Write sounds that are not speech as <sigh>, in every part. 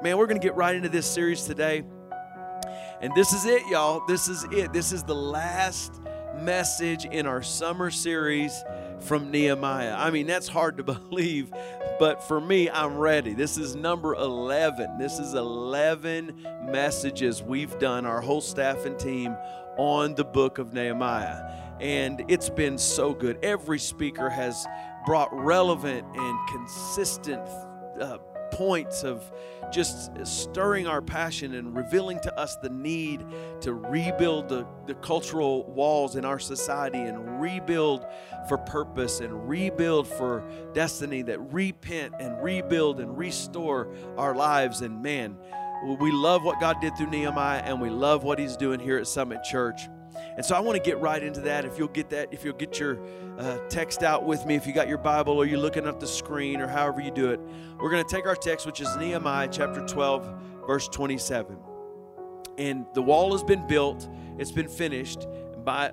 Man, we're going to get right into this series today. And this is it, y'all. This is it. This is the last message in our summer series from Nehemiah. I mean, that's hard to <laughs> believe, but for me, I'm ready. This is number 11. This is 11 messages we've done, our whole staff and team, on the book of Nehemiah. And it's been so good. Every speaker has brought relevant and consistent uh, points of just stirring our passion and revealing to us the need to rebuild the, the cultural walls in our society and rebuild for purpose and rebuild for destiny, that repent and rebuild and restore our lives. And man, we love what God did through Nehemiah and we love what He's doing here at Summit Church. And so I want to get right into that. If you'll get that, if you'll get your uh, text out with me, if you got your Bible or you're looking up the screen or however you do it, we're going to take our text, which is Nehemiah chapter 12, verse 27. And the wall has been built, it's been finished by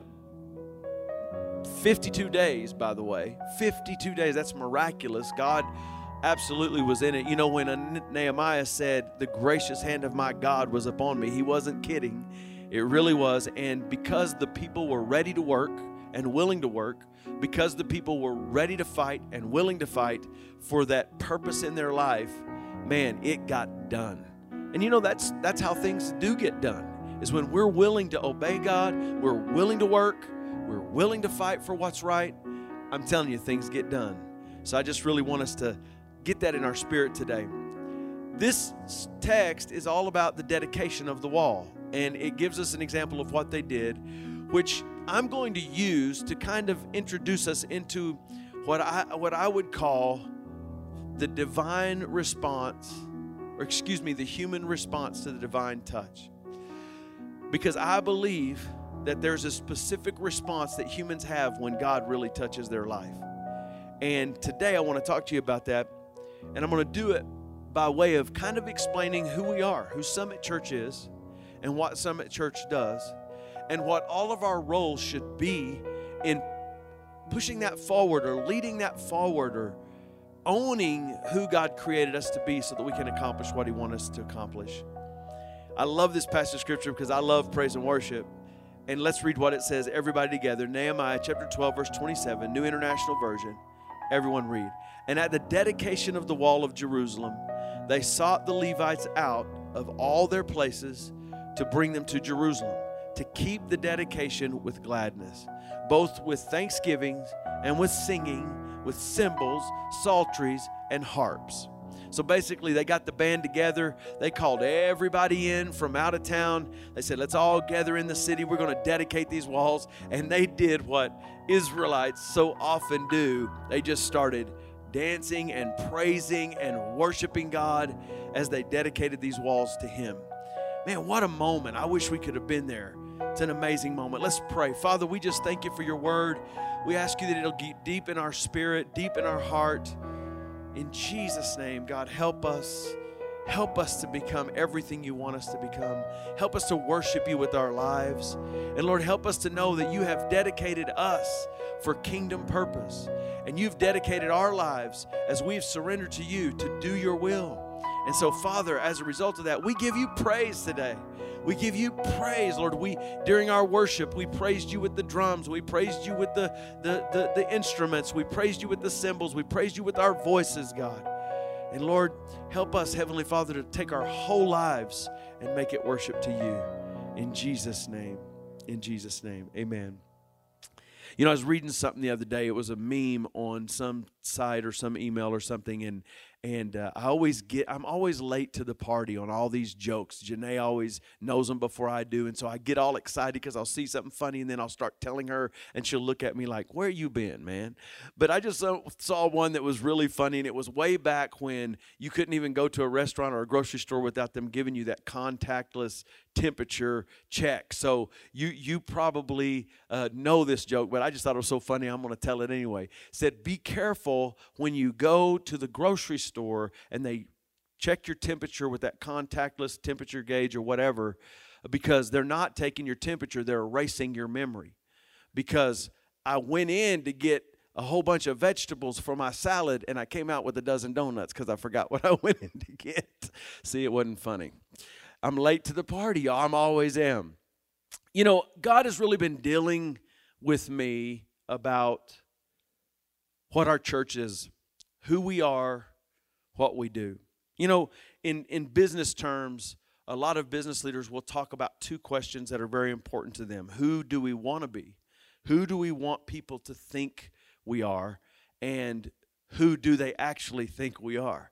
52 days, by the way. 52 days. That's miraculous. God absolutely was in it. You know, when Nehemiah said, The gracious hand of my God was upon me, he wasn't kidding it really was. And because the people were ready to work and willing to work, because the people were ready to fight and willing to fight for that purpose in their life, man, it got done. And you know that's that's how things do get done. Is when we're willing to obey God, we're willing to work, we're willing to fight for what's right. I'm telling you things get done. So I just really want us to get that in our spirit today. This text is all about the dedication of the wall and it gives us an example of what they did, which I'm going to use to kind of introduce us into what I what I would call the divine response, or excuse me, the human response to the divine touch. Because I believe that there's a specific response that humans have when God really touches their life. And today I want to talk to you about that. And I'm going to do it by way of kind of explaining who we are, who Summit Church is, and what Summit Church does, and what all of our roles should be in pushing that forward or leading that forward or owning who God created us to be so that we can accomplish what He wants us to accomplish. I love this passage of scripture because I love praise and worship. And let's read what it says, everybody together. Nehemiah chapter 12, verse 27, New International Version. Everyone read. And at the dedication of the wall of Jerusalem, they sought the Levites out of all their places to bring them to Jerusalem, to keep the dedication with gladness, both with thanksgivings and with singing, with cymbals, psalteries, and harps. So basically, they got the band together. They called everybody in from out of town. They said, Let's all gather in the city. We're going to dedicate these walls. And they did what Israelites so often do. They just started dancing and praising and worshiping God as they dedicated these walls to Him. Man, what a moment. I wish we could have been there. It's an amazing moment. Let's pray. Father, we just thank you for your word. We ask you that it'll get deep in our spirit, deep in our heart. In Jesus' name, God, help us. Help us to become everything you want us to become. Help us to worship you with our lives. And Lord, help us to know that you have dedicated us for kingdom purpose. And you've dedicated our lives as we've surrendered to you to do your will. And so, Father, as a result of that, we give you praise today. We give you praise, Lord. We during our worship, we praised you with the drums, we praised you with the, the, the, the instruments, we praised you with the cymbals, we praised you with our voices, God. And Lord, help us, Heavenly Father, to take our whole lives and make it worship to you. In Jesus' name. In Jesus' name. Amen. You know, I was reading something the other day. It was a meme on some site or some email or something, and and uh, I always get I'm always late to the party on all these jokes. Janae always knows them before I do, and so I get all excited because I'll see something funny and then I'll start telling her, and she'll look at me like, "Where you been, man?" But I just saw one that was really funny, and it was way back when you couldn't even go to a restaurant or a grocery store without them giving you that contactless temperature check. So you you probably uh, know this joke, but I just thought it was so funny. I'm going to tell it anyway. It said, "Be careful when you go to the grocery store and they check your temperature with that contactless temperature gauge or whatever, because they're not taking your temperature; they're erasing your memory. Because I went in to get a whole bunch of vegetables for my salad and I came out with a dozen donuts because I forgot <laughs> what I went in to get. See, it wasn't funny. I'm late to the party. I'm always am. You know, God has really been dealing with me about what our church is, who we are, what we do. You know, in, in business terms, a lot of business leaders will talk about two questions that are very important to them Who do we want to be? Who do we want people to think we are? And who do they actually think we are?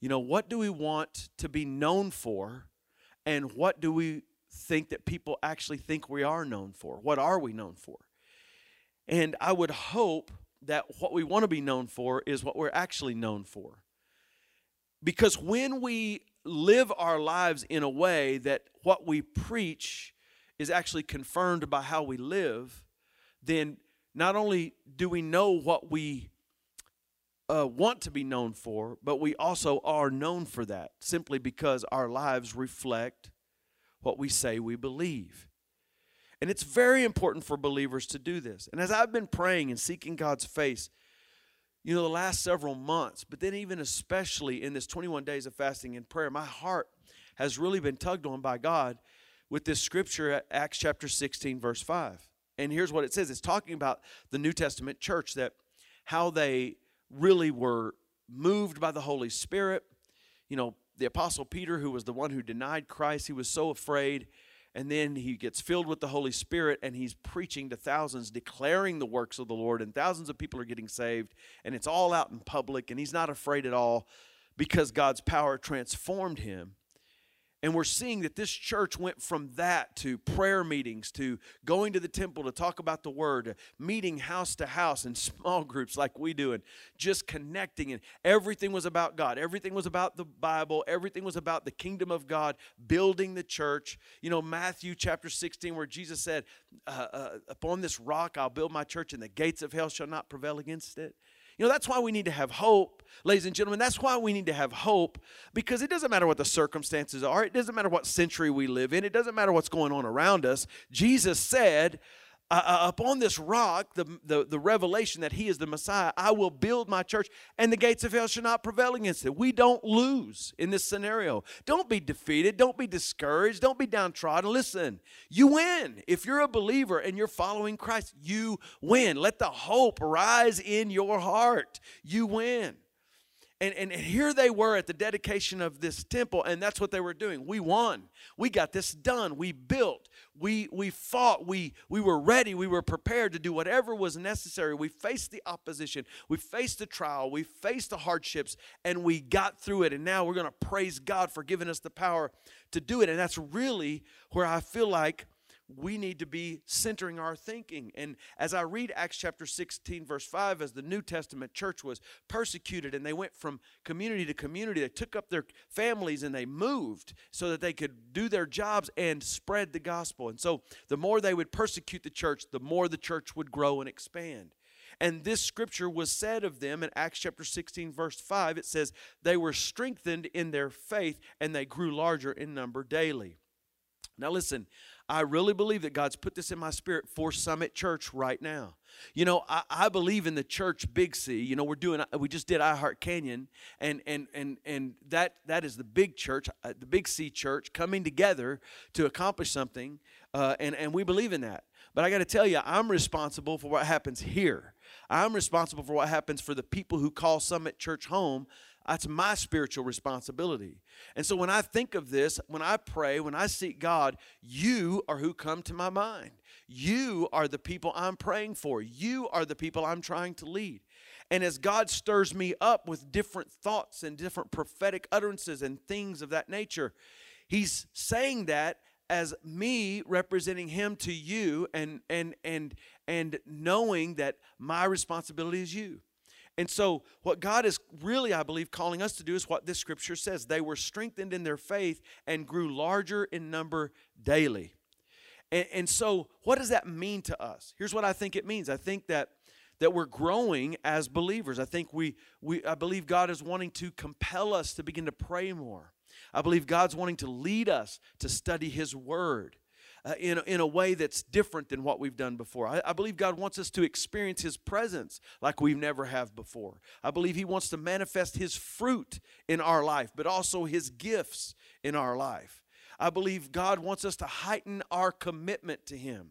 You know, what do we want to be known for? And what do we think that people actually think we are known for? What are we known for? And I would hope that what we want to be known for is what we're actually known for. Because when we live our lives in a way that what we preach is actually confirmed by how we live, then not only do we know what we uh, want to be known for, but we also are known for that simply because our lives reflect what we say we believe. And it's very important for believers to do this. And as I've been praying and seeking God's face, you know, the last several months, but then even especially in this 21 days of fasting and prayer, my heart has really been tugged on by God with this scripture at Acts chapter 16, verse 5. And here's what it says it's talking about the New Testament church that how they really were moved by the Holy Spirit. You know, the Apostle Peter, who was the one who denied Christ, he was so afraid and then he gets filled with the Holy Spirit and he's preaching to thousands, declaring the works of the Lord, and thousands of people are getting saved, and it's all out in public, and he's not afraid at all because God's power transformed him. And we're seeing that this church went from that to prayer meetings, to going to the temple to talk about the word, meeting house to house in <laughs> small groups like we do, and just connecting. And everything was about God. Everything was about the Bible. Everything was about the kingdom of God, building the church. You know, Matthew chapter 16, where Jesus said, uh, uh, Upon this rock I'll build my church, and the gates of hell shall not prevail against it. Know, that's why we need to have hope, ladies and gentlemen. That's why we need to have hope because it doesn't matter what the circumstances are. It doesn't matter what century we live in. It doesn't matter what's going on around us. Jesus said, uh, uh, upon this rock, the, the, the revelation that he is the Messiah, I will build my church, and the gates of hell shall not prevail against it. We don't lose in this scenario. Don't be defeated. Don't be discouraged. Don't be downtrodden. Listen, you win. If you're a believer and you're following Christ, you win. Let the hope rise in your heart. You win. And, and, here they were at the dedication of this temple, and that's what they were doing. We won. We got this done. We built. We, we fought. We, we were ready. We were prepared to do whatever was necessary. We faced the opposition. We faced the trial. We faced the hardships, and we got through it. And now we're going to praise God for giving us the power to do it. And that's really where I feel like we need to be centering our thinking. And as I read Acts chapter 16, verse 5, as the New Testament church was persecuted and they went from community to community, they took up their families and they moved so that they could do their jobs and spread the gospel. And so the more they would persecute the church, the more the church would grow and expand. And this scripture was said of them in Acts chapter 16, verse 5. It says, They were strengthened in their faith and they grew larger in number daily. Now, listen, I really believe that God's put this in my spirit for Summit Church right now. You know, I, I believe in the church Big C. You know, we're doing we just did I Heart Canyon, and and and and that that is the big church, uh, the Big C church coming together to accomplish something, uh, and and we believe in that. But I got to tell you, I'm responsible for what happens here. I'm responsible for what happens for the people who call Summit Church home that's my spiritual responsibility. And so when I think of this, when I pray, when I seek God, you are who come to my mind. You are the people I'm praying for. You are the people I'm trying to lead. And as God stirs me up with different thoughts and different prophetic utterances and things of that nature, He's saying that as me representing him to you and and and and knowing that my responsibility is you and so, what God is really, I believe, calling us to do is what this scripture says. They were strengthened in their faith and grew larger in number daily. And, and, so, what does that mean to us? Here's what I think it means. I think that that we're growing as believers. I think we, we I believe God is wanting to compel us to begin to pray more. I believe God's wanting to lead us to study His Word. Uh, in, a, in a way that's different than what we've done before. I, I believe God wants us to experience His presence like we've never have before. I believe He wants to manifest His fruit in our life, but also His gifts in our life. I believe God wants us to heighten our commitment to Him,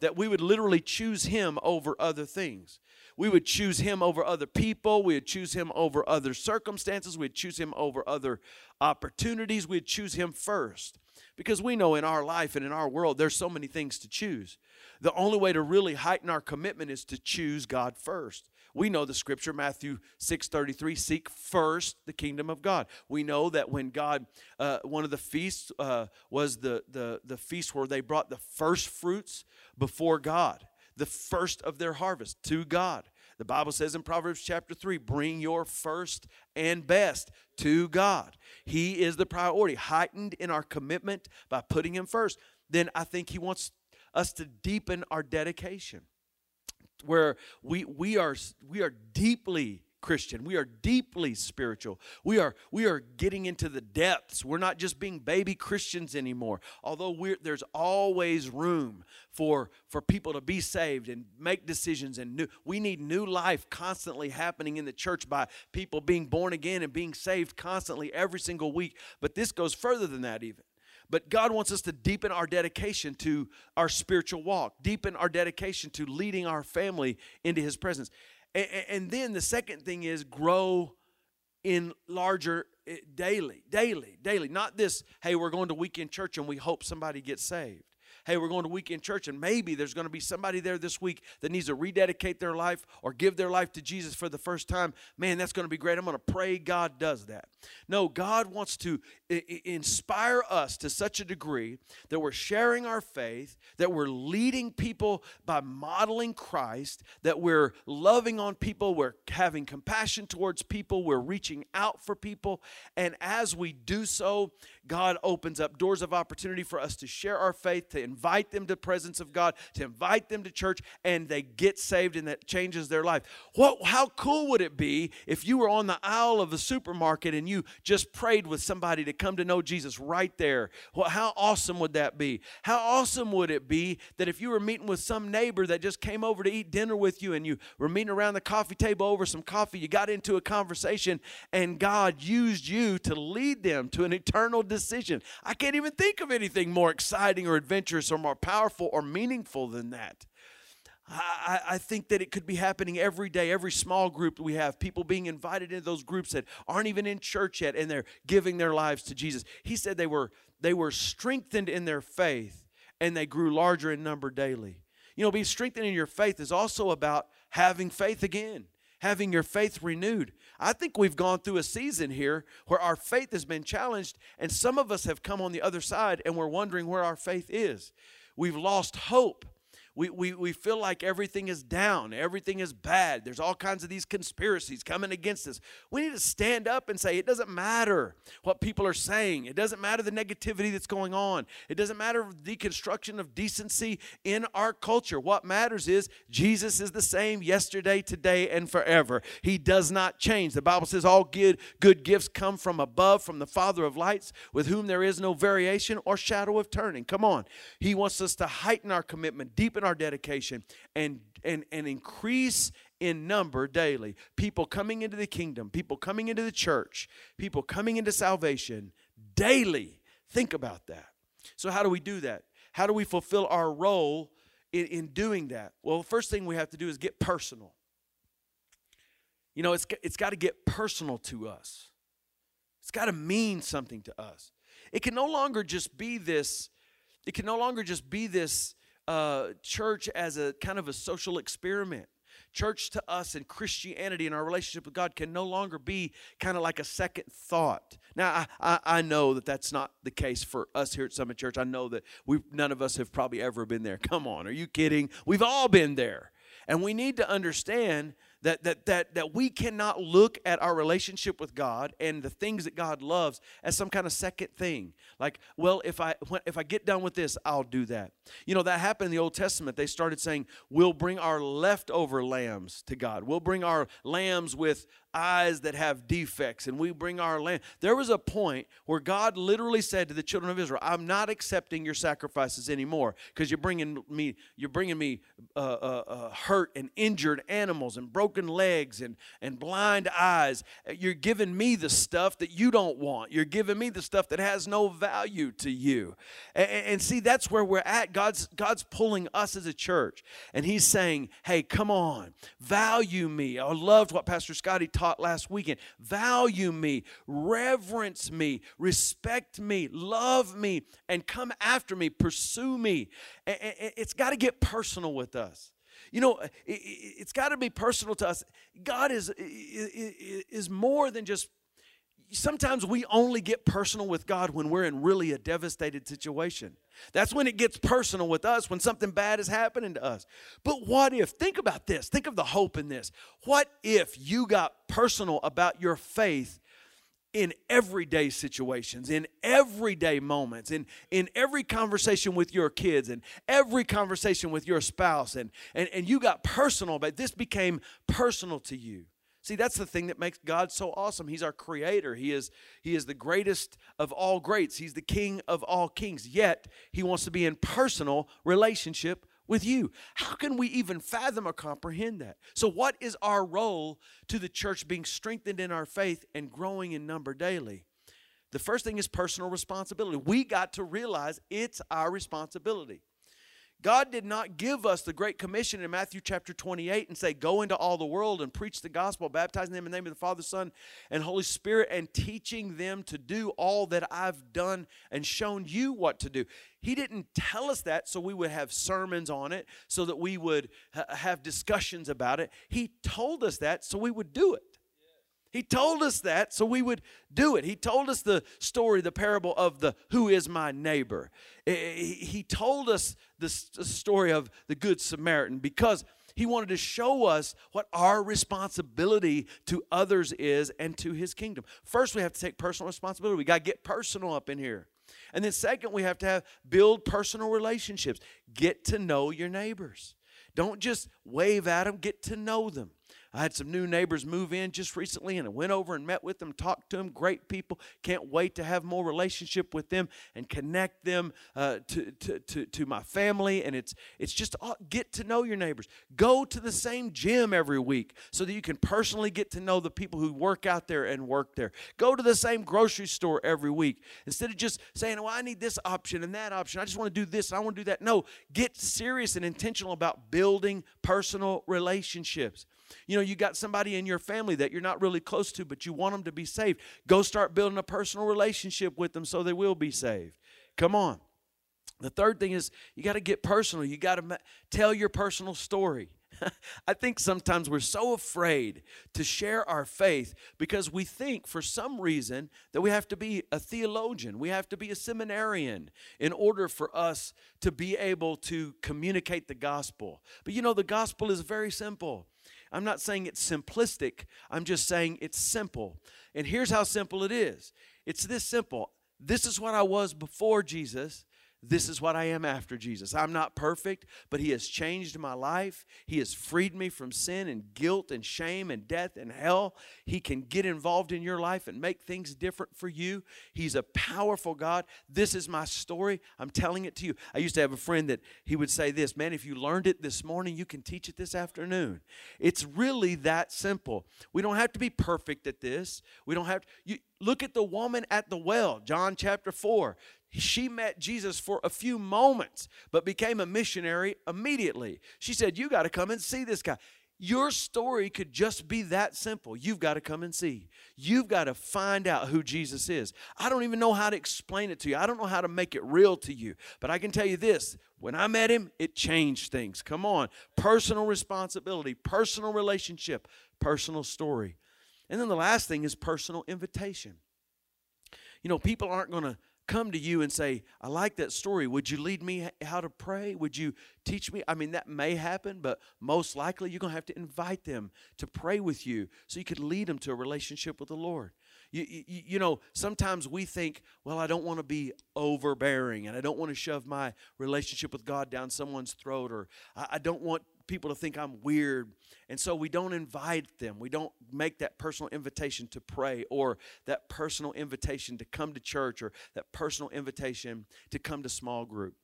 that we would literally choose Him over other things. We would choose Him over other people. We would choose Him over other circumstances. We'd choose Him over other opportunities. We'd choose Him first. Because we know in our life and in our world, there's so many things to choose. The only way to really heighten our commitment is to choose God first. We know the scripture, Matthew 6:33, seek first the kingdom of God. We know that when God, uh, one of the feasts uh, was the, the, the feast where they brought the first fruits before God, the first of their harvest to God. The Bible says in Proverbs chapter 3 bring your first and best to God. He is the priority, heightened in our commitment by putting Him first. Then I think He wants us to deepen our dedication where we, we, are, we are deeply Christian. We are deeply spiritual. We are we are getting into the depths. We're not just being baby Christians anymore. Although there's always room for for people to be saved and make decisions and new. We need new life constantly happening in the church by people being born again and being saved constantly every single week. But this goes further than that even. But God wants us to deepen our dedication to our spiritual walk, deepen our dedication to leading our family into His presence. And, and then the second thing is grow in larger eh, daily, daily, daily. Not this, hey, we're going to weekend church and we hope somebody gets saved hey, we're going to weekend church, and maybe there's going to be somebody there this week that needs to rededicate their life or give their life to Jesus for the first time. Man, that's going to be great. I'm going to pray God does that. No, God wants to inspire us to such a degree that we're sharing our faith, that we're leading people by modeling Christ, that we're loving on people, we're having compassion towards people, we're reaching out for people. And as we do so, God opens up doors of opportunity for us to share our faith, to invite them to the presence of God, to invite them to church, and they get saved and that changes their life. What, how cool would it be if you were on the aisle of the supermarket and you just prayed with somebody to come to know Jesus right there? Well, how awesome would that be? How awesome would it be that if you were meeting with some neighbor that just came over to eat dinner with you and you were meeting around the coffee table over some coffee, you got into a conversation, and God used you to lead them to an eternal decision. I can't even think of anything more exciting or adventurous or more powerful or meaningful than that. I, I, think that it could be happening every day, every small group we have, people being invited into those groups that aren't even in church yet and they're giving their lives to Jesus. He said they were they were strengthened in their faith and they grew larger in number daily. You know, being strengthened in your faith is also about having faith again having your faith renewed. I think we've gone through a season here where our faith has been challenged, and some of us have come on the other side and we're wondering where our faith is. We've lost hope we, we, we feel like everything is down, everything is bad. There's all kinds of these conspiracies coming against us. We need to stand up and say, it doesn't matter what people are saying. It doesn't matter the negativity that's going on. It doesn't matter the deconstruction of decency in our culture. What matters is Jesus is the same yesterday, today, and forever. He does not change. The Bible says all good, good gifts come from above, from the Father of lights, with whom there is no variation or shadow of turning. Come on. He wants us to heighten our commitment, deepen our dedication and and and increase in number daily. People coming into the kingdom people coming into the church people coming into salvation daily. Think about that. So how do we do that? How do we fulfill our role in, in doing that? Well the first thing we have to do is get personal. You know it's, it's got to get personal to us. It's got to mean something to us. It can no longer just be this it can no longer just be this uh, church as a kind of a social experiment. Church to us and Christianity and our relationship with God can no longer be kind of like a second thought. Now, I, I, I, know that that's not the case for us here at Summit Church. I know that we none of us have probably ever been there. Come on, are you kidding? We've all been there. And we need to understand that, that, that, that we cannot look at our relationship with God and the things that God loves as some kind of second thing. Like, well, if I, if I get done with this, I'll do that. You know, that happened in the Old Testament. They started saying, we'll bring our leftover lambs to God. We'll bring our lambs with eyes that have defects and we bring our lamb. There was a point where God literally said to the children of Israel, "I'm not accepting your sacrifices anymore because you're bringing me you're bringing me uh, uh, uh, hurt and injured animals and broken legs and and blind eyes. You're giving me the stuff that you don't want. You're giving me the stuff that has no value to you." And, and see, that's where we're at. God's God's pulling us as a church, and He's saying, "Hey, come on, value me." I loved what Pastor Scotty taught last weekend. Value me, reverence me, respect me, love me, and come after me, pursue me. It's got to get personal with us. You know, it's got to be personal to us. God is, is more than just sometimes we only get personal with God when we're in really a devastated situation. That's when it gets personal with us, when something bad is happening to us. But what if, think about this, think of the hope in this. What if you got personal about your faith in everyday situations, in everyday moments, in, in every conversation with your kids, and every conversation with your spouse, and, and, and you got personal, but this became personal to you? See, that's the thing that makes God so awesome. He's our creator. He is he is the greatest of all greats. He's the king of all kings. Yet, he wants to be in personal relationship with you. How can we even fathom or comprehend that? So, what is our role to the church being strengthened in our faith and growing in number daily? The first thing is personal responsibility. We got to realize it's our responsibility. God did not give us the Great Commission in Matthew chapter 28 and say, Go into all the world and preach the gospel, baptizing them in the name of the Father, Son, and Holy Spirit, and teaching them to do all that I've done and shown you what to do. He didn't tell us that so we would have sermons on it, so that we would ha- have discussions about it. He told us that so we would do it. He told us that so we would do it. He told us the story, the parable of the who is my neighbor. He told us the story of the Good Samaritan because he wanted to show us what our responsibility to others is and to his kingdom. First, we have to take personal responsibility. We got to get personal up in here. And then second, we have to have build personal relationships. Get to know your neighbors. Don't just wave at them, get to know them. I had some new neighbors move in just recently and I went over and met with them, talked to them. Great people. Can't wait to have more relationship with them and connect them uh, to, to, to, to my family. And it's, it's just uh, get to know your neighbors. Go to the same gym every week so that you can personally get to know the people who work out there and work there. Go to the same grocery store every week instead of just saying, well, I need this option and that option. I just want to do this. I want to do that. No, get serious and intentional about building personal relationships. You know, you got somebody in your family that you're not really close to, but you want them to be saved. Go start building a personal relationship with them so they will be saved. Come on. The third thing is you got to get personal. You got to ma- tell your personal story. <laughs> I think sometimes we're so afraid to share our faith because we think for some reason that we have to be a theologian, we have to be a seminarian in order for us to be able to communicate the gospel. But you know, the gospel is very simple. I'm not saying it's simplistic, I'm just saying it's simple. And here's how simple it is it's this simple. This is what I was before Jesus. This is what I am after Jesus. I'm not perfect, but He has changed my life. He has freed me from sin and guilt and shame and death and hell. He can get involved in your life and make things different for you. He's a powerful God. This is my story. I'm telling it to you. I used to have a friend that he would say this Man, if you learned it this morning, you can teach it this afternoon. It's really that simple. We don't have to be perfect at this. We don't have to. You, look at the woman at the well, John chapter 4. She met Jesus for a few moments, but became a missionary immediately. She said, You got to come and see this guy. Your story could just be that simple. You've got to come and see. You've got to find out who Jesus is. I don't even know how to explain it to you. I don't know how to make it real to you. But I can tell you this when I met him, it changed things. Come on. Personal responsibility, personal relationship, personal story. And then the last thing is personal invitation. You know, people aren't going to come to you and say, I like that story. Would you lead me how to pray? Would you teach me? I mean, that may happen, but most likely you're going to have to invite them to pray with you so you could lead them to a relationship with the Lord. You, you, you know, sometimes we think, well, I don't want to be overbearing and I don't want to shove my relationship with God down someone's throat or I, I don't want people to think I'm weird. And so we don't invite them. We don't make that personal invitation to pray or that personal invitation to come to church or that personal invitation to come to small group.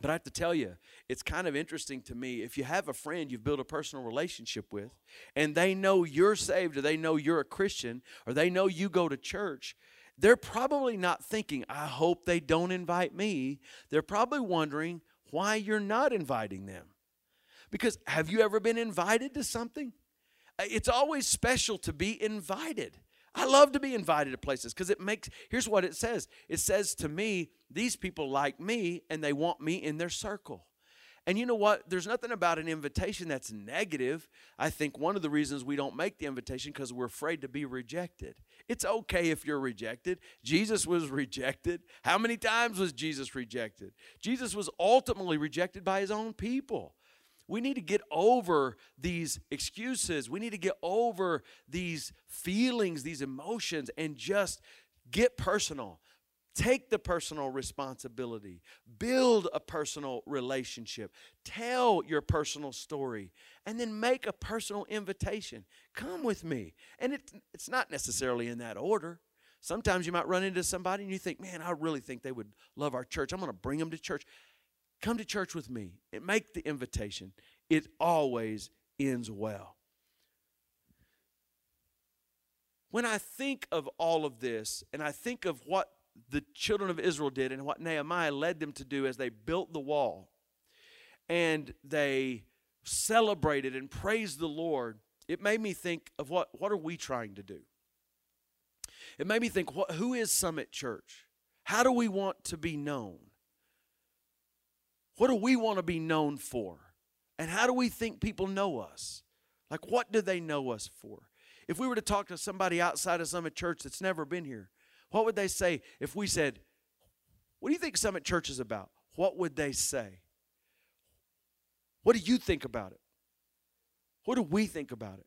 But I have to tell you, it's kind of interesting to me. If you have a friend you've built a personal relationship with, and they know you're saved, or they know you're a Christian, or they know you go to church, they're probably not thinking, I hope they don't invite me. They're probably wondering why you're not inviting them. Because have you ever been invited to something? Uh, it's always special to be invited. I love to be invited to places because it makes, here's what it says it says to me, these people like me and they want me in their circle. And you know what? There's nothing about an invitation that's negative. I think one of the reasons we don't make the invitation because we're afraid to be rejected. It's okay if you're rejected. Jesus was rejected. How many times was Jesus rejected? Jesus was ultimately rejected by his own people. We need to get over these excuses. We need to get over these feelings, these emotions, and just get personal. Take the personal responsibility. Build a personal relationship. Tell your personal story. And then make a personal invitation. Come with me. And it, it's not necessarily in that order. Sometimes you might run into somebody and you think, man, I really think they would love our church. I'm going to bring them to church. Come to church with me and make the invitation. It always ends well. When I think of all of this and I think of what the children of Israel did and what Nehemiah led them to do as they built the wall and they celebrated and praised the Lord, it made me think of what, what are we trying to do? It made me think, what, who is Summit Church? How do we want to be known? What do we want to be known for? And how do we think people know us? Like, what do they know us for? If we were to talk to somebody outside of Summit Church that's never been here, what would they say if we said, What do you think Summit Church is about? What would they say? What do you think about it? What do we think about it?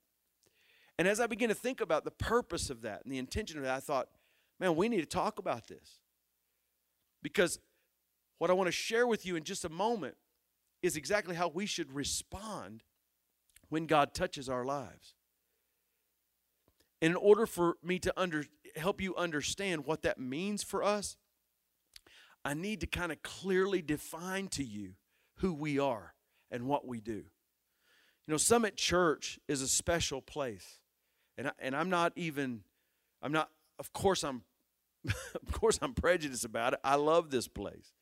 And as I began to think about the purpose of that and the intention of that, I thought, man, we need to talk about this. Because what I want to share with you in just a moment is exactly how we should respond when God touches our lives. And in order for me to under, help you understand what that means for us, I need to kind of clearly define to you who we are and what we do. You know, Summit Church is a special place. And, I, and I'm not even, I'm not, of course, I'm, <laughs> of course, I'm prejudiced about it. I love this place.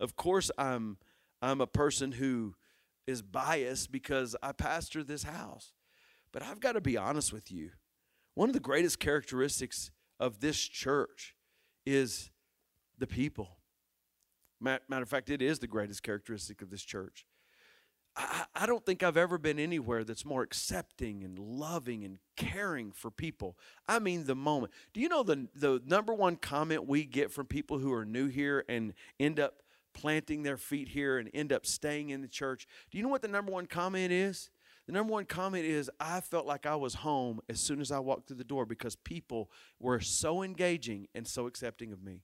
Of course, I'm, I'm a person who is biased because I pastor this house. But I've got to be honest with you. One of the greatest characteristics of this church is the people. Matter of fact, it is the greatest characteristic of this church. I, I don't think I've ever been anywhere that's more accepting and loving and caring for people. I mean, the moment. Do you know the, the number one comment we get from people who are new here and end up planting their feet here and end up staying in the church? Do you know what the number one comment is? The number one comment is I felt like I was home as soon as I walked through the door because people were so engaging and so accepting of me.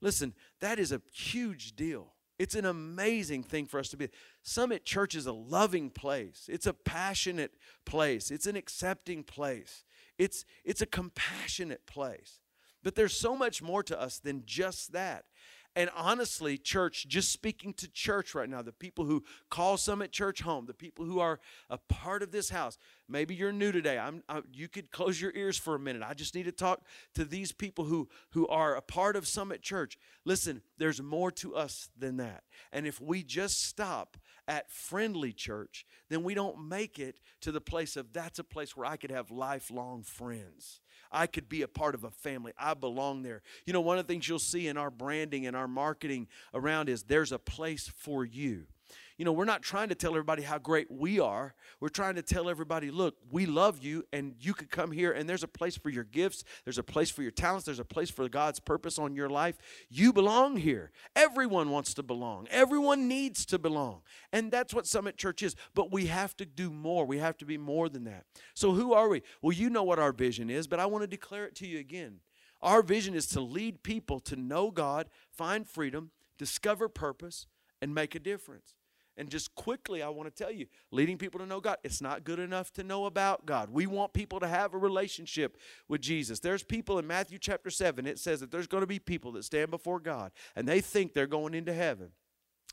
Listen, that is a huge deal. It's an amazing thing for us to be. Summit Church is a loving place. It's a passionate place. It's an accepting place. It's it's a compassionate place. But there's so much more to us than just that. And honestly, church, just speaking to church right now, the people who call Summit Church home, the people who are a part of this house, maybe you're new today. I'm, I, you could close your ears for a minute. I just need to talk to these people who, who are a part of Summit Church. Listen, there's more to us than that. And if we just stop at friendly church, then we don't make it to the place of that's a place where I could have lifelong friends. I could be a part of a family. I belong there. You know, one of the things you'll see in our branding and our marketing around is there's a place for you you know, we're not trying to tell everybody how great we are. We're trying to tell everybody, look, we love you and you could come here and there's a place for your gifts, there's a place for your talents, there's a place for God's purpose on your life. You belong here. Everyone wants to belong. Everyone needs to belong. And that's what Summit Church is. But we have to do more. We have to be more than that. So who are we? Well, you know what our vision is, but I want to declare it to you again. Our vision is to lead people to know God, find freedom, discover purpose, and make a difference. And just quickly, I want to tell you leading people to know God, it's not good enough to know about God. We want people to have a relationship with Jesus. There's people in Matthew chapter 7, it says that there's going to be people that stand before God and they think they're going into heaven.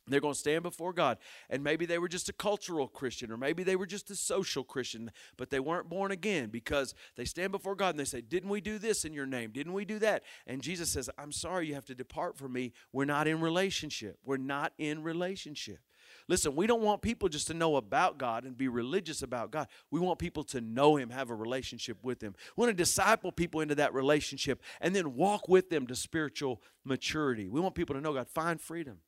They're going to stand before God. And maybe they were just a cultural Christian, or maybe they were just a social Christian, but they weren't born again because they stand before God and they say, Didn't we do this in your name? Didn't we do that? And Jesus says, I'm sorry, you have to depart from me. We're not in relationship. We're not in relationship. Listen, we don't want people just to know about God and be religious about God. We want people to know Him, have a relationship with Him. We want to disciple people into that relationship and then walk with them to spiritual maturity. We want people to know God, find freedom.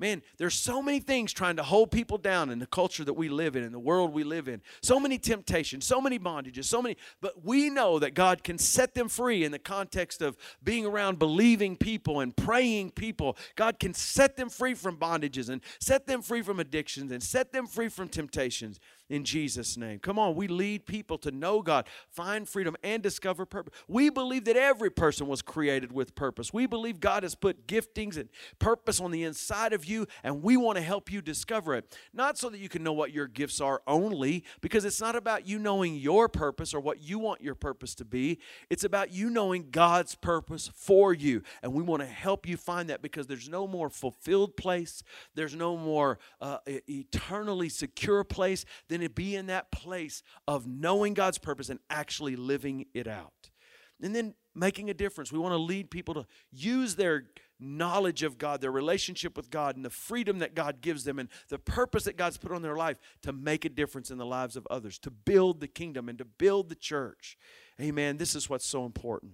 Man, there's so many things trying to hold people down in the culture that we live in, in the world we live in. So many temptations, so many bondages, so many. But we know that God can set them free in the context of being around believing people and praying people. God can set them free from bondages and set them free from addictions and set them free from temptations in Jesus' name. Come on, we lead people to know God, find freedom, and discover purpose. We believe that every person was created with purpose. We believe God has put giftings and purpose on the inside of you, and we want to help you discover it. Not so that you can know what your gifts are only, because it's not about you knowing your purpose or what you want your purpose to be. It's about you knowing God's purpose for you. And we want to help you find that because there's no more fulfilled place, there's no more uh, eternally secure place than to be in that place of knowing God's purpose and actually living it out. And then making a difference. We want to lead people to use their knowledge of God, their relationship with God, and the freedom that God gives them, and the purpose that God's put on their life to make a difference in the lives of others, to build the kingdom and to build the church. Amen. This is what's so important.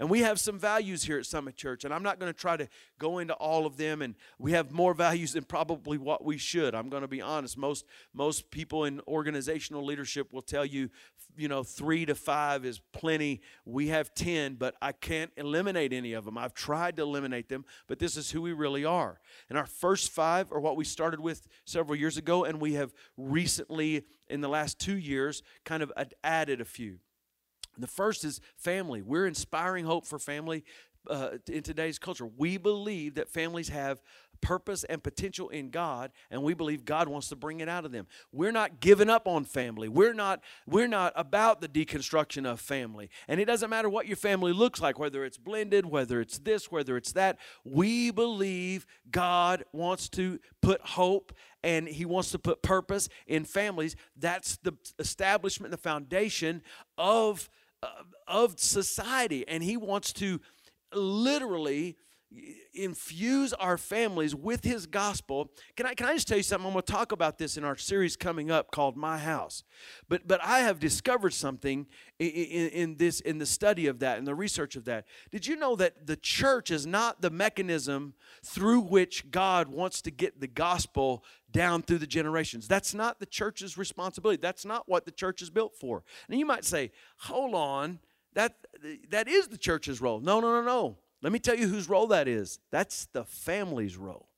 And we have some values here at Summit Church, and I'm not going to try to go into all of them. And we have more values than probably what we should. I'm going to be honest. Most most people in organizational leadership will tell you, you know, three to five is plenty. We have ten, but I can't eliminate any of them. I've tried to eliminate them, but this is who we really are. And our first five are what we started with several years ago, and we have recently, in the last two years, kind of added a few. The first is family. We're inspiring hope for family uh, in today's culture. We believe that families have purpose and potential in God and we believe God wants to bring it out of them. We're not giving up on family. We're not we're not about the deconstruction of family. And it doesn't matter what your family looks like whether it's blended, whether it's this, whether it's that. We believe God wants to put hope and he wants to put purpose in families. That's the establishment, the foundation of of society. And He wants to literally infuse our families with his gospel. Can i can i just tell you something? I'm going to talk about this in our series coming up called my house. But but i have discovered something in, in, in this in the study of that and the research of that. Did you know that the church is not the mechanism through which god wants to get the gospel down through the generations that's not the church's responsibility that's not what the church is built for and you might say hold on that that is the church's role no no no no let me tell you whose role that is. That's the family's role.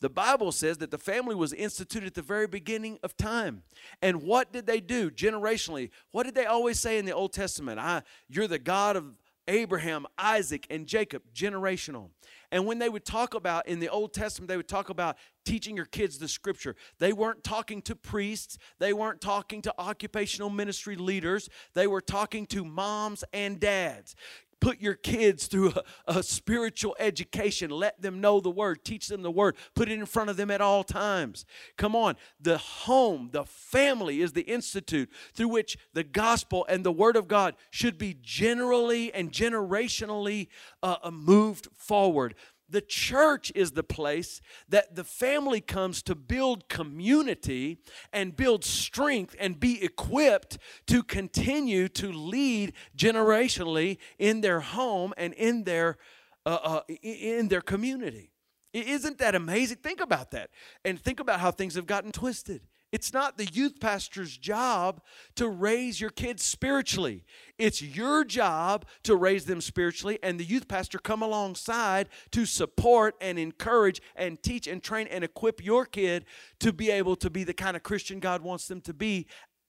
The Bible says that the family was instituted at the very beginning of time. And what did they do generationally? What did they always say in the Old Testament? I, you're the God of Abraham, Isaac, and Jacob, generational. And when they would talk about in the Old Testament, they would talk about teaching your kids the scripture. They weren't talking to priests, they weren't talking to occupational ministry leaders, they were talking to moms and dads. Put your kids through a, a, spiritual education. Let them know the word. Teach them the word. Put it in front of them at all times. Come on. The home, the family is the institute through which the gospel and the word of God should be generally and generationally uh, uh moved forward. The church is the place that the family comes to build community and build strength and be equipped to continue to lead generationally in their home and in their uh, uh, in their community. Isn't that amazing? Think about that and think about how things have gotten twisted. It's not the youth pastor's job to raise your kids spiritually. It's your job to raise them spiritually, and the youth pastor come alongside to support and encourage and teach and train and equip your kid to be able to be the kind of Christian God wants them to be.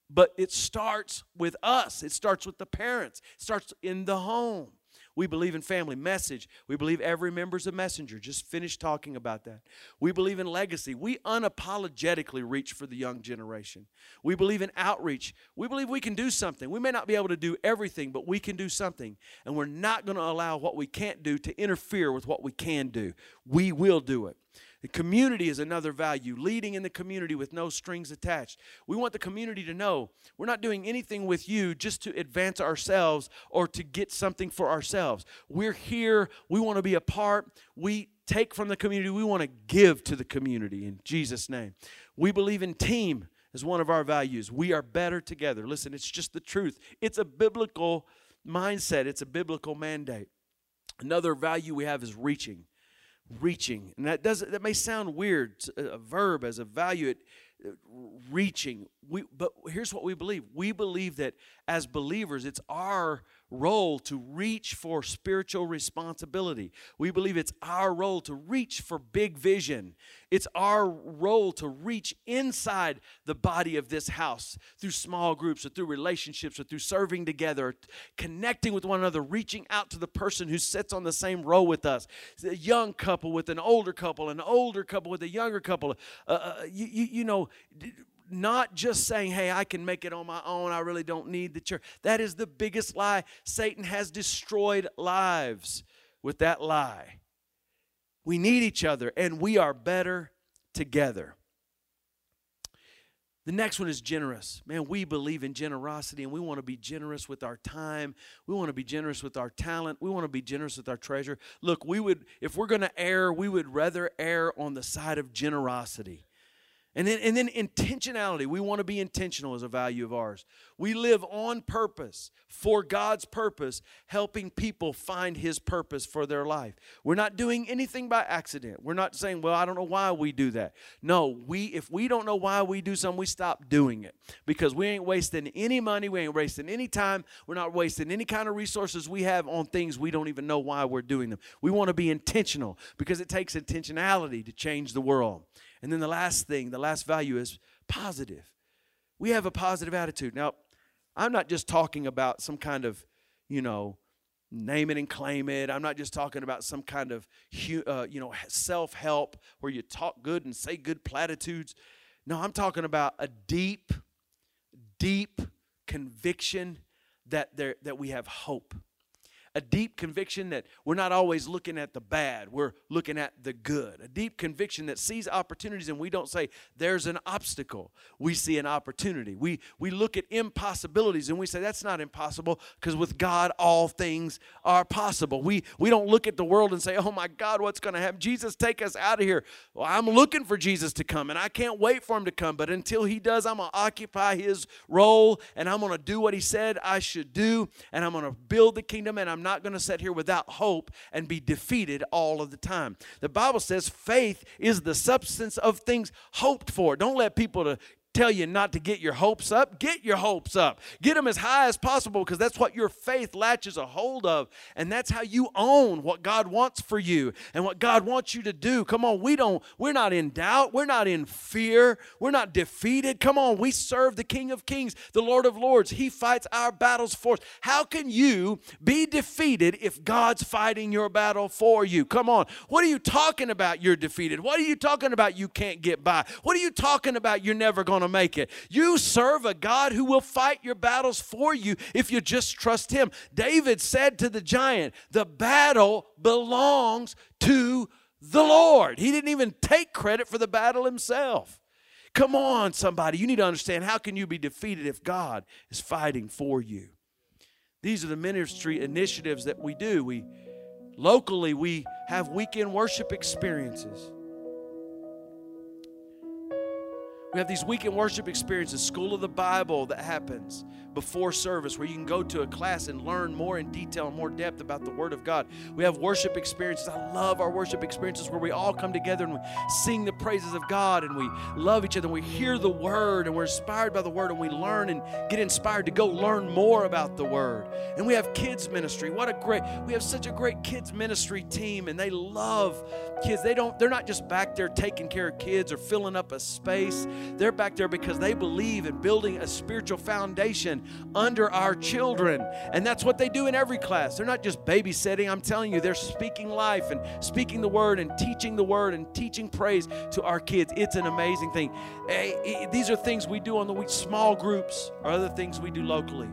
But it starts with us, it starts with the parents, it starts in the home. We believe in family. Message. We believe every member's a messenger. Just finished talking about that. We believe in legacy. We unapologetically reach for the young generation. We believe in outreach. We believe we can do something. We may not be able to do everything, but we can do something. And we're not going to allow what we can't do to interfere with what we can do. We will do it. The community is another value, leading in the community with no strings attached. We want the community to know we're not doing anything with you just to advance ourselves or to get something for ourselves. We're here, we want to be a part. We take from the community, we want to give to the community in Jesus' name. We believe in team as one of our values. We are better together. Listen, it's just the truth, it's a biblical mindset, it's a biblical mandate. Another value we have is reaching reaching. And that does that may sound weird, a verb as a value it reaching. We but here's what we believe. We believe that as believers it's our role to reach for spiritual responsibility. We believe it's our role to reach for big vision. It's our role to reach inside the body of this house through small groups or through relationships or through serving together, connecting with one another, reaching out to the person who sits on the same row with us. A young couple with an older couple, an older couple with a younger couple. Uh, uh you, you, you know, not just saying, hey, I can make it on my own, I really don't need the church. That is the biggest lie. Satan has destroyed lives with that lie. We need each other, and we are better together. The next one is generous. Man, we believe in generosity and we want to be generous with our time. We want to be generous with our talent. We want to be generous with our treasure. Look, we would, if we're going to err, we would rather err on the side of generosity. And then, and then intentionality. We want to be intentional as a value of ours. We live on purpose, for God's purpose, helping people find His purpose for their life. We're not doing anything by accident. We're not saying, well, I don't know why we do that. No, we if we don't know why we do something, we stop doing it. Because we ain't wasting any money, we ain't wasting any time, we're not wasting any kind of resources we have on things we don't even know why we're doing them. We want to be intentional because it takes intentionality to change the world. And then the last thing, the last value is positive. We have a positive attitude. Now, I'm not just talking about some kind of, you know, name it and claim it. I'm not just talking about some kind of, uh, you know, self help where you talk good and say good platitudes. No, I'm talking about a deep, deep conviction that there that we have hope a deep conviction that we're not always looking at the bad, we're looking at the good. A deep conviction that sees opportunities and we don't say, there's an obstacle. We see an opportunity. We, we look at impossibilities and we say, that's not impossible because with God, all things are possible. We, we don't look at the world and say, oh my God, what's going to happen? Jesus, take us out of here. Well, I'm looking for Jesus to come and I can't wait for him to come. But until he does, I'm going to occupy his role and I'm going to do what he said I should do and I'm going to build the kingdom and I'm not going to sit here without hope and be defeated all of the time. The Bible says faith is the substance of things hoped for. Don't let people to tell you not to get your hopes up, get your hopes up. Get them as high as possible because that's what your faith latches a hold of. And that's how you own what God wants for you and what God wants you to do. Come on, we don't, we're not in doubt. We're not in fear. We're not defeated. Come on, we serve the King of Kings, the Lord of Lords. He fights our battles for us. How can you be defeated if God's fighting your battle for you? Come on. What are you talking about? You're defeated. What are you talking about? You can't get by. What are you talking about? You're never going to to make it. You serve a God who will fight your battles for you if you just trust Him. David said to the giant, The battle belongs to the Lord. He didn't even take credit for the battle himself. Come on, somebody. You need to understand how can you be defeated if God is fighting for you? These are the ministry initiatives that we do. We locally we have weekend worship experiences. We have these weekend worship experiences, School of the Bible that happens before service where you can go to a class and learn more in detail and more depth about the Word of God. We have worship experiences. I love our worship experiences where we all come together and we sing the praises of God and we love each other and we hear the Word and we're inspired by the Word and we learn and get inspired to go learn more about the Word. And we have kids ministry. What a great, we have such a great kids ministry team and they love kids. They don't, they're not just back there taking care of kids or filling up a space They're back there because they believe in building a spiritual foundation under our children. And that's what they do in every class. They're not just babysitting. I'm telling you, they're speaking life and speaking the word and teaching the word and teaching praise to our kids. It's an amazing thing. Eh, eh, these are things we do on the week, small groups or other things we do locally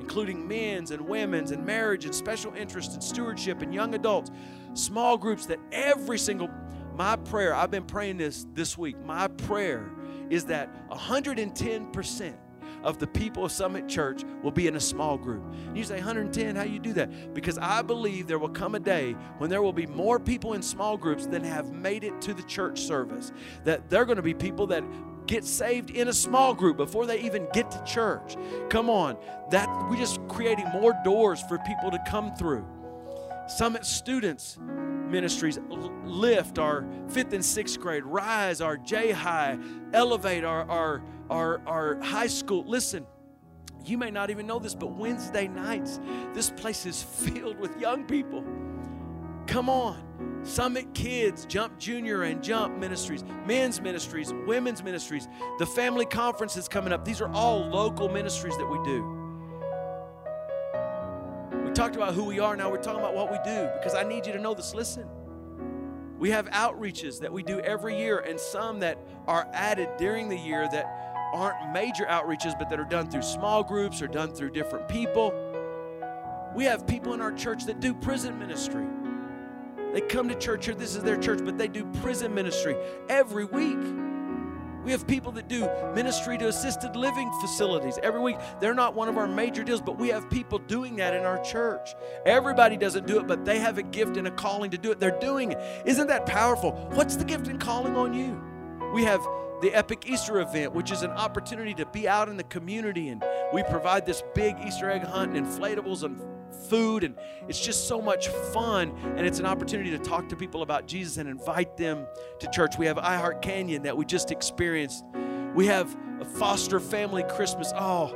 including men's and women's and marriage and special interest and stewardship and young adults, small groups that every single my prayer, I've been praying this this week. My prayer is that 110% of the people of Summit Church will be in a small group. You say 110, how you do that? Because I believe there will come a day when there will be more people in small groups than have made it to the church service. That they're going to be people that get saved in a small group before they even get to church. Come on. That we're just creating more doors for people to come through. Summit students ministries lift our fifth and sixth grade rise our j high elevate our, our our our high school listen you may not even know this but wednesday nights this place is <laughs> filled with young people come on Summit Kids, Jump Junior and Jump Ministries, men's ministries, women's ministries, the family conference is coming up. These are all local ministries that we do. Talked about who we are, now we're talking about what we do because I need you to know this. Listen, we have outreaches that we do every year and some that are added during the year that aren't major outreaches but that are done through small groups or done through different people. We have people in our church that do prison ministry. They come to church here, this is their church, but they do prison ministry every week. We have people that do ministry to assisted living facilities every week. They're not one of our major deals, but we have people doing that in our church. Everybody doesn't do it, but they have a gift and a calling to do it. They're doing it. Isn't that powerful? What's the gift and calling on you? We have the Epic Easter event, which is an opportunity to be out in the community, and we provide this big Easter egg hunt and inflatables and food, and it's just so much fun. And it's an opportunity to talk to people about Jesus and invite them to church. We have I Heart Canyon that we just experienced. We have a foster family Christmas. Oh,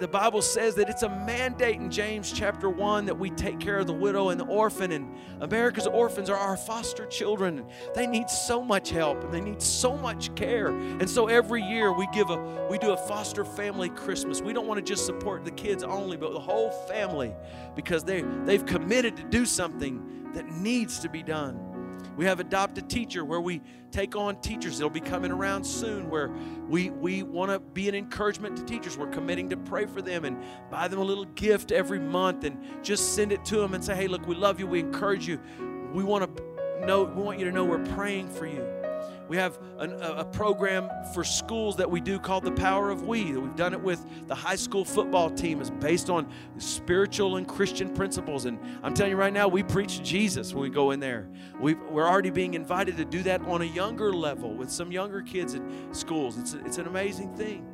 the Bible says that it's a mandate in James chapter 1 that we take care of the widow and the orphan. And America's orphans are our foster children. They need so much help and they need so much care. And so every year we give a we do a foster family Christmas. We don't want to just support the kids only, but the whole family because they they've committed to do something that needs to be done. We have Adopt a Teacher where we take on teachers. It'll be coming around soon where we, we want to be an encouragement to teachers. We're committing to pray for them and buy them a little gift every month and just send it to them and say, hey, look, we love you. We encourage you. We want to know, we want you to know we're praying for you. We have an, a, program for schools that we do called The Power of We. We've done it with the high school football team. It's based on spiritual and Christian principles. And I'm telling you right now, we preach Jesus when we go in there. we are already being invited to do that on a younger level with some younger kids in schools. It's, a, it's an amazing thing.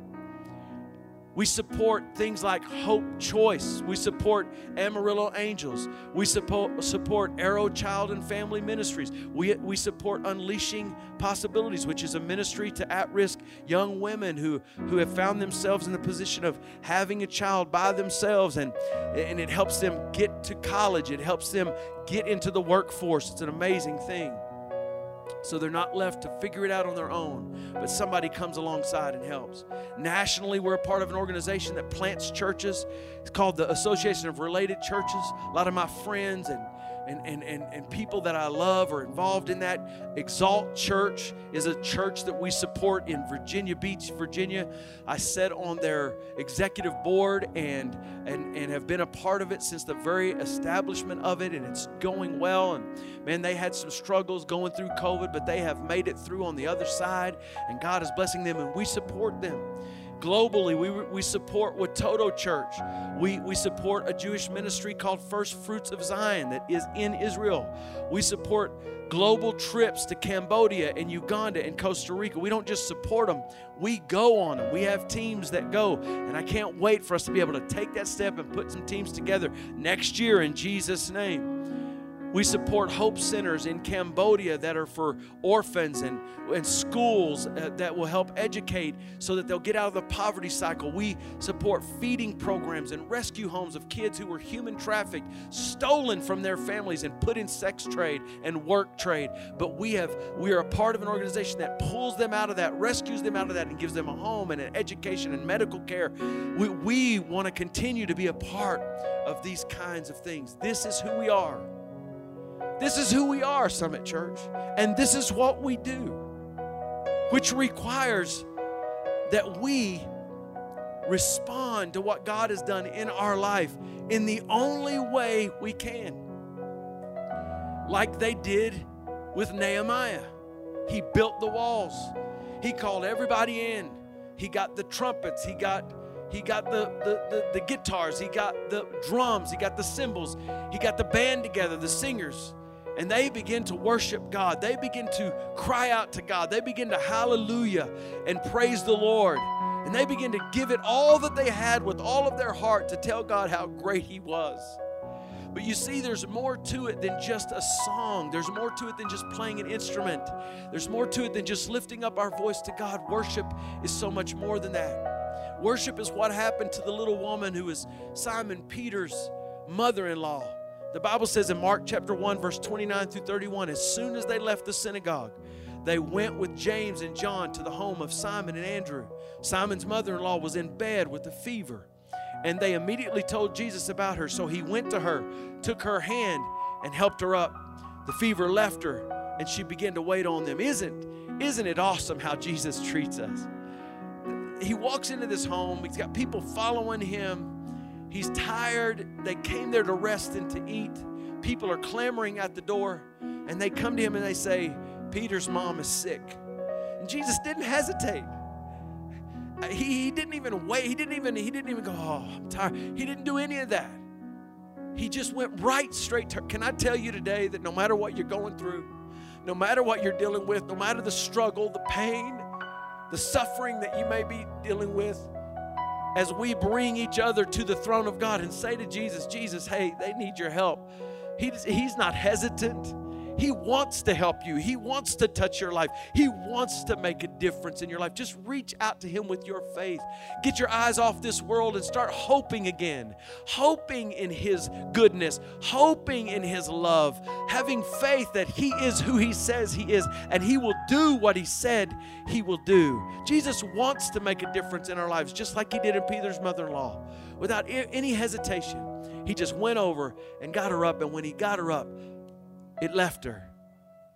We support things like Hope Choice. We support Amarillo Angels. We support, support Arrow Child and Family Ministries. We, we support Unleashing Possibilities, which is a ministry to at risk young women who, who have found themselves in the position of having a child by themselves, and, and it helps them get to college. It helps them get into the workforce. It's an amazing thing so they're not left to figure it out on their own, but somebody comes alongside and helps. Nationally, we're a part of an organization that plants churches. It's called the Association of Related Churches. A lot of my friends and and, and, and, and people that I love are involved in that. Exalt Church is a church that we support in Virginia Beach, Virginia. I sat on their executive board and, and, and have been a part of it since the very establishment of it, and it's going well. And man, they had some struggles going through COVID, but they have made it through on the other side, and God is blessing them, and we support them. Globally, we, we support Watoto Church. We, we support a Jewish ministry called First Fruits of Zion that is in Israel. We support global trips to Cambodia and Uganda and Costa Rica. We don't just support them, we go on them. We have teams that go, and I can't wait for us to be able to take that step and put some teams together next year in Jesus' name. We support hope centers in Cambodia that are for orphans and, and schools uh, that will help educate so that they'll get out of the poverty cycle. We support feeding programs and rescue homes of kids who were human trafficked, stolen from their families, and put in sex trade and work trade. But we have we are a part of an organization that pulls them out of that, rescues them out of that, and gives them a home and an education and medical care. We, we want to continue to be a part of these kinds of things. This is who we are. This is who we are, Summit Church, and this is what we do, which requires that we respond to what God has done in our life in the only way we can. Like they did with Nehemiah. He built the walls. He called everybody in. He got the trumpets. He got he got the, the, the, the guitars. He got the drums. He got the cymbals. He got the band together, the singers and they begin to worship God. They begin to cry out to God. They begin to hallelujah and praise the Lord. And they begin to give it all that they had with all of their heart to tell God how great He was. But you see, there's more to it than just a song. There's more to it than just playing an instrument. There's more to it than just lifting up our voice to God. Worship is so much more than that. Worship is what happened to the little woman who was Simon Peter's mother in law. The Bible says in Mark chapter 1, verse 29 through 31, as soon as they left the synagogue, they went with James and John to the home of Simon and Andrew. Simon's mother in law was in bed with a fever, and they immediately told Jesus about her. So he went to her, took her hand, and helped her up. The fever left her, and she began to wait on them. Isn't, isn't it awesome how Jesus treats us? He walks into this home, he's got people following him He's tired. They came there to rest and to eat. People are clamoring at the door, and they come to him and they say, Peter's mom is sick. And Jesus didn't hesitate. Uh, he, he didn't even wait. He didn't even, he didn't even go, oh, I'm tired. He didn't do any of that. He just went right straight to Can I tell you today that no matter what you're going through, no matter what you're dealing with, no matter the struggle, the pain, the suffering that you may be dealing with, as we bring each other to the throne of God and say to Jesus, Jesus, hey, they need your help. He, he's not hesitant. He wants to help you. He wants to touch your life. He wants to make a difference in your life. Just reach out to Him with your faith. Get your eyes off this world and start hoping again. Hoping in His goodness, hoping in His love, having faith that He is who He says He is and He will do what He said He will do. Jesus wants to make a difference in our lives, just like He did in Peter's mother in law, without any hesitation. He just went over and got her up, and when He got her up, it left her.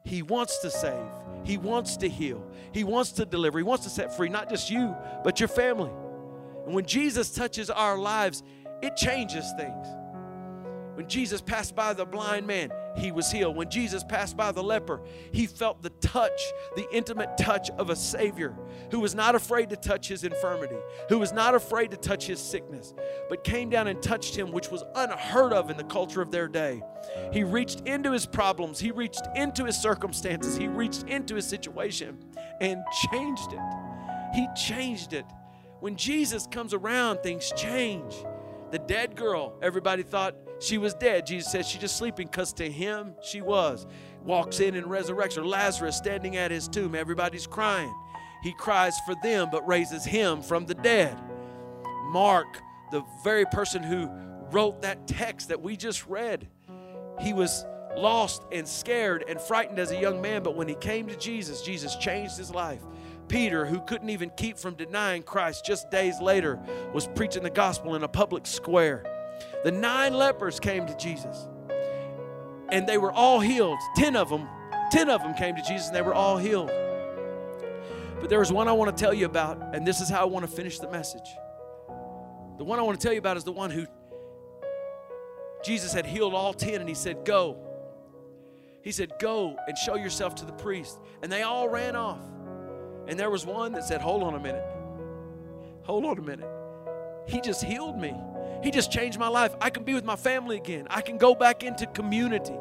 He wants to save, He wants to heal, He wants to deliver, He wants to set free, not just you, but your family. And when Jesus touches our lives, it changes things. When Jesus passed by the blind man, he was healed. When Jesus passed by the leper, he felt the touch, the intimate touch of a Savior who was not afraid to touch his infirmity, who was not afraid to touch his sickness, but came down and touched him, which was unheard of in the culture of their day. He reached into his problems, he reached into his circumstances, he reached into his situation and changed it. He changed it. When Jesus comes around, things change. The dead girl, everybody thought she was dead. Jesus said she's just sleeping because to him she was. Walks in and resurrects her. Lazarus standing at his tomb. Everybody's crying. He cries for them but raises him from the dead. Mark, the very person who wrote that text that we just read, he was lost and scared and frightened as a young man, but when he came to Jesus, Jesus changed his life. Peter, who couldn't even keep from denying Christ just days later, was preaching the gospel in a public square. The nine lepers came to Jesus and they were all healed. Ten of them, ten of them came to Jesus and they were all healed. But there was one I want to tell you about, and this is how I want to finish the message. The one I want to tell you about is the one who Jesus had healed all ten, and he said, Go. He said, Go and show yourself to the priest. And they all ran off. And there was one that said, Hold on a minute. Hold on a minute. He just healed me. He just changed my life. I can be with my family again. I can go back into community.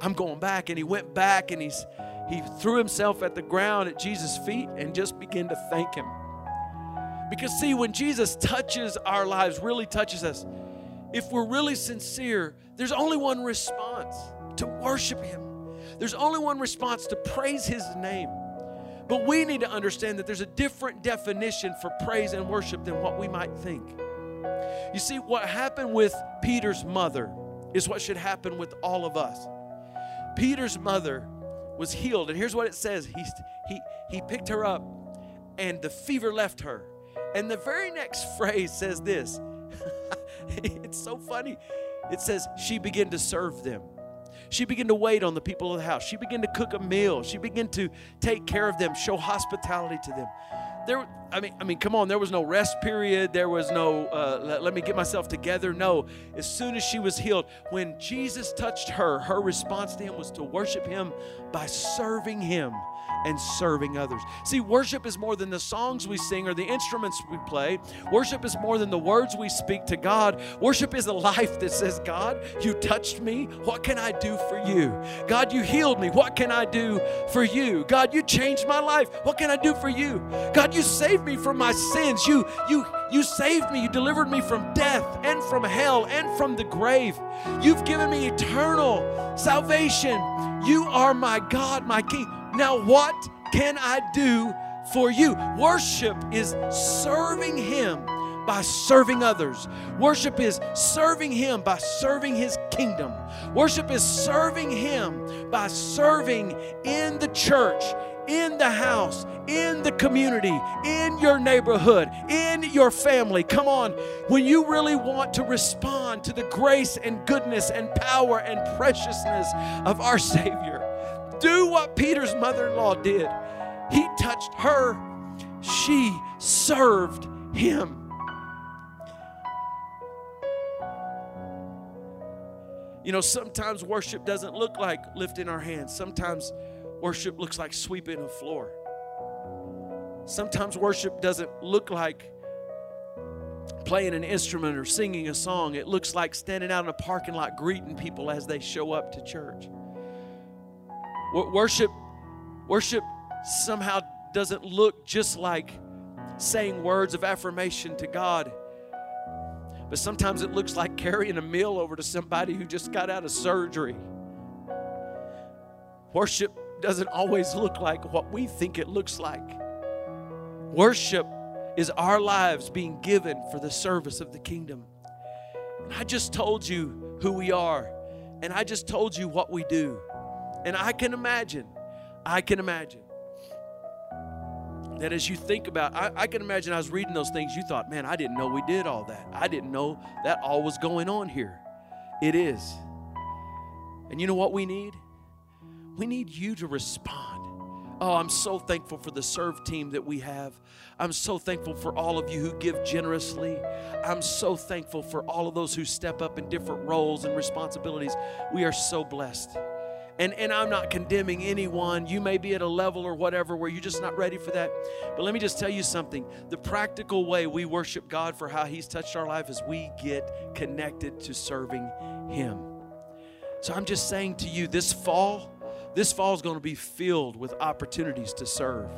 I'm going back. And he went back and he's he threw himself at the ground at Jesus' feet and just began to thank him. Because see, when Jesus touches our lives, really touches us, if we're really sincere, there's only one response to worship Him. There's only one response to praise His name. But we need to understand that there's a different definition for praise and worship than what we might think. You see, what happened with Peter's mother is what should happen with all of us. Peter's mother was healed, and here's what it says he, he, he picked her up, and the fever left her. And the very next <laughs> phrase says this <laughs> it's so funny. It says, She began to serve them. She began to wait on the people of the house. She began to cook a meal. She began to take care of them, show hospitality to them. There, I mean, I mean, come on. There was no rest period. There was no uh, let, let me get myself together. No. As soon as she was healed, when Jesus touched her, her response to him was to worship him by serving him and serving others. See, worship is more than the songs we sing or the instruments we play. Worship is more than the words we speak to God. Worship is a life that says, God, you touched me. What can I do for you? God, you healed me. What can I do for you? God, you changed my life. What can I do for you? God, you saved me from my sins. You, you, you saved me. You delivered me from death and from hell and from the grave. You've given me eternal salvation. You are my God, my King. Now, what can I do for you? Worship is serving Him by serving others. Worship is serving Him by serving His kingdom. Worship is serving Him by serving in the church, in the house, in the community, in your neighborhood, in your family. Come on. When you really want to respond to the grace and goodness and power and preciousness of our <laughs> Savior, do what Peter's mother in law did. He touched her, she served him. You know, sometimes worship doesn't look like lifting our hands. Sometimes worship looks like sweeping a floor. Sometimes worship doesn't look like playing an instrument or singing a song. It looks like standing out in a parking lot greeting people as they show up to church. Worship, worship somehow doesn't look just like saying words of affirmation to God. But sometimes it looks like carrying a meal over to somebody who just got out of surgery. Worship doesn't always look like what we think it looks like. Worship is our lives being given for the service of the kingdom. And I just told you who we are, and I just told you what we do. And I can imagine, I can imagine that as you think about I, I, can imagine I was reading those things, you thought, man, I didn't know we did all that. I didn't know that all was going on here. It is. And you know what we need? We need you to respond. Oh, I'm so thankful for the serve team that we have. I'm so thankful for all of you who give generously. I'm so thankful for all of those who step up in different roles and responsibilities. We are so blessed. And, and I'm not condemning anyone. You may be at a level or whatever where you're just not ready for that. But let me just tell you something. The practical way we worship God for how He's touched our life is we get connected to serving Him. So I'm just saying to you this fall, this fall is going to be filled with opportunities to serve.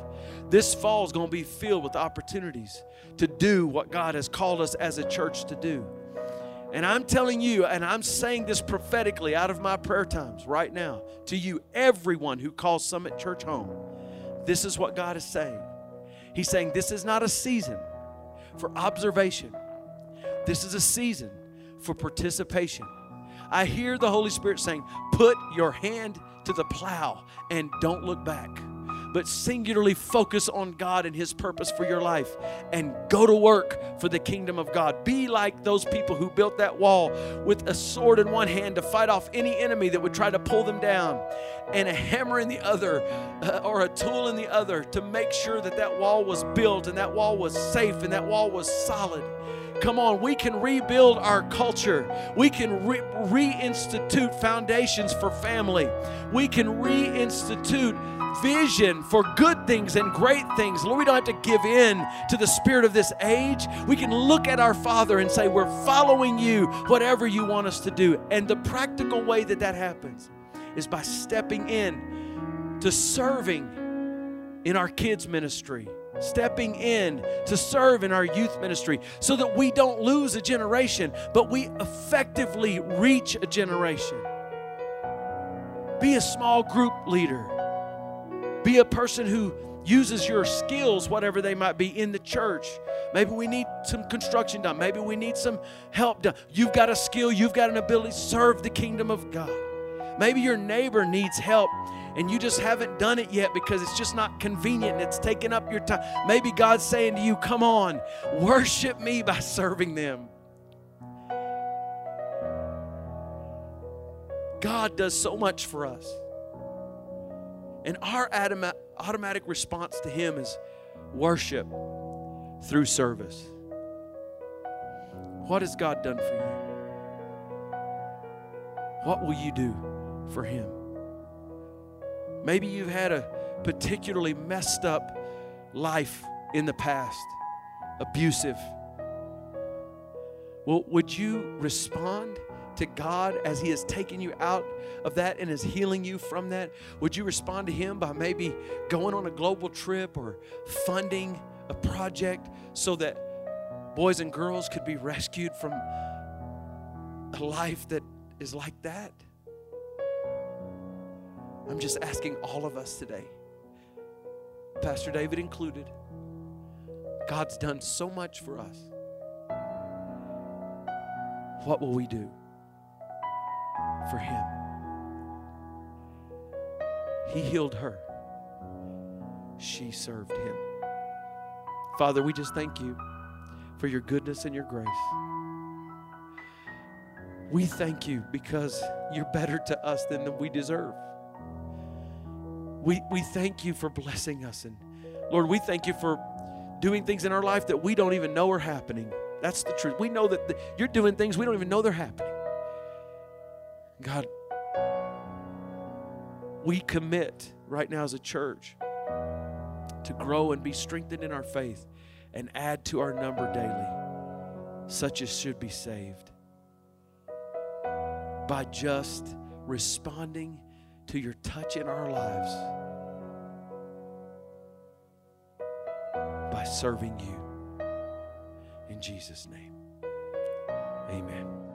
This fall is going to be filled with opportunities to do what God has called us as a church to do. And I'm telling you, and I'm saying this prophetically out of my prayer times right now to you, everyone who calls Summit Church home, this is what God is saying. He's saying this is not a season for observation, this is a season for participation. I hear the Holy Spirit saying, put your hand to the plow and don't look back but singularly focus on God and His purpose for your life and go to work for the kingdom of God. Be like those people who built that wall with a sword in one hand to fight off any enemy that would try to pull them down and a hammer in the other uh, or a tool in the other to make sure that that wall was built and that wall was safe and that wall was solid. Come on, we can rebuild our culture. We can re- reinstitute foundations for family. We can reinstitute vision for good things and great things. Lord, we don't have to give in to the spirit of this age. We can look at our Father and say, We're following you, whatever you want us to do. And the practical way that that happens is by stepping in to serving in our kids' ministry, stepping in to serve in our youth ministry so that we don't lose a generation, but we effectively reach a generation. Be a small group leader. Be a person who uses your skills, whatever they might be, in the church. Maybe we need some construction done. Maybe we need some help done. You've got a skill, you've got an ability serve the kingdom of God. Maybe your neighbor needs help and you just haven't done it yet because it's just not convenient and it's taking up your time. Maybe God's saying to you, Come on, worship me by serving them. God does so much for us. And our automatic response to Him is worship through service. What has God done for you? What will you do for Him? Maybe you've had a particularly messed up life in the past, abusive. Well, would you respond to God as He has taken you out of that and is healing you from that? Would you respond to Him by maybe going on a global trip or funding a project so that boys and girls could be rescued from a life that is like that? I'm just asking all of us today, Pastor David included. God's done so much for us. What will we do? For him. He healed her, she served him. Father, we just thank you for your goodness and your grace. We thank you because you're better to us than we deserve. We, we thank you for blessing us. And Lord, we thank you for doing things in our life that we don't even know are happening. That's the truth. We know that the, you're doing things we don't even know they're happening. God, we commit right now as a church to grow and be strengthened in our faith and add to our number daily, such as should be saved by just responding to your touch in our lives, by serving you. In Jesus' name, amen.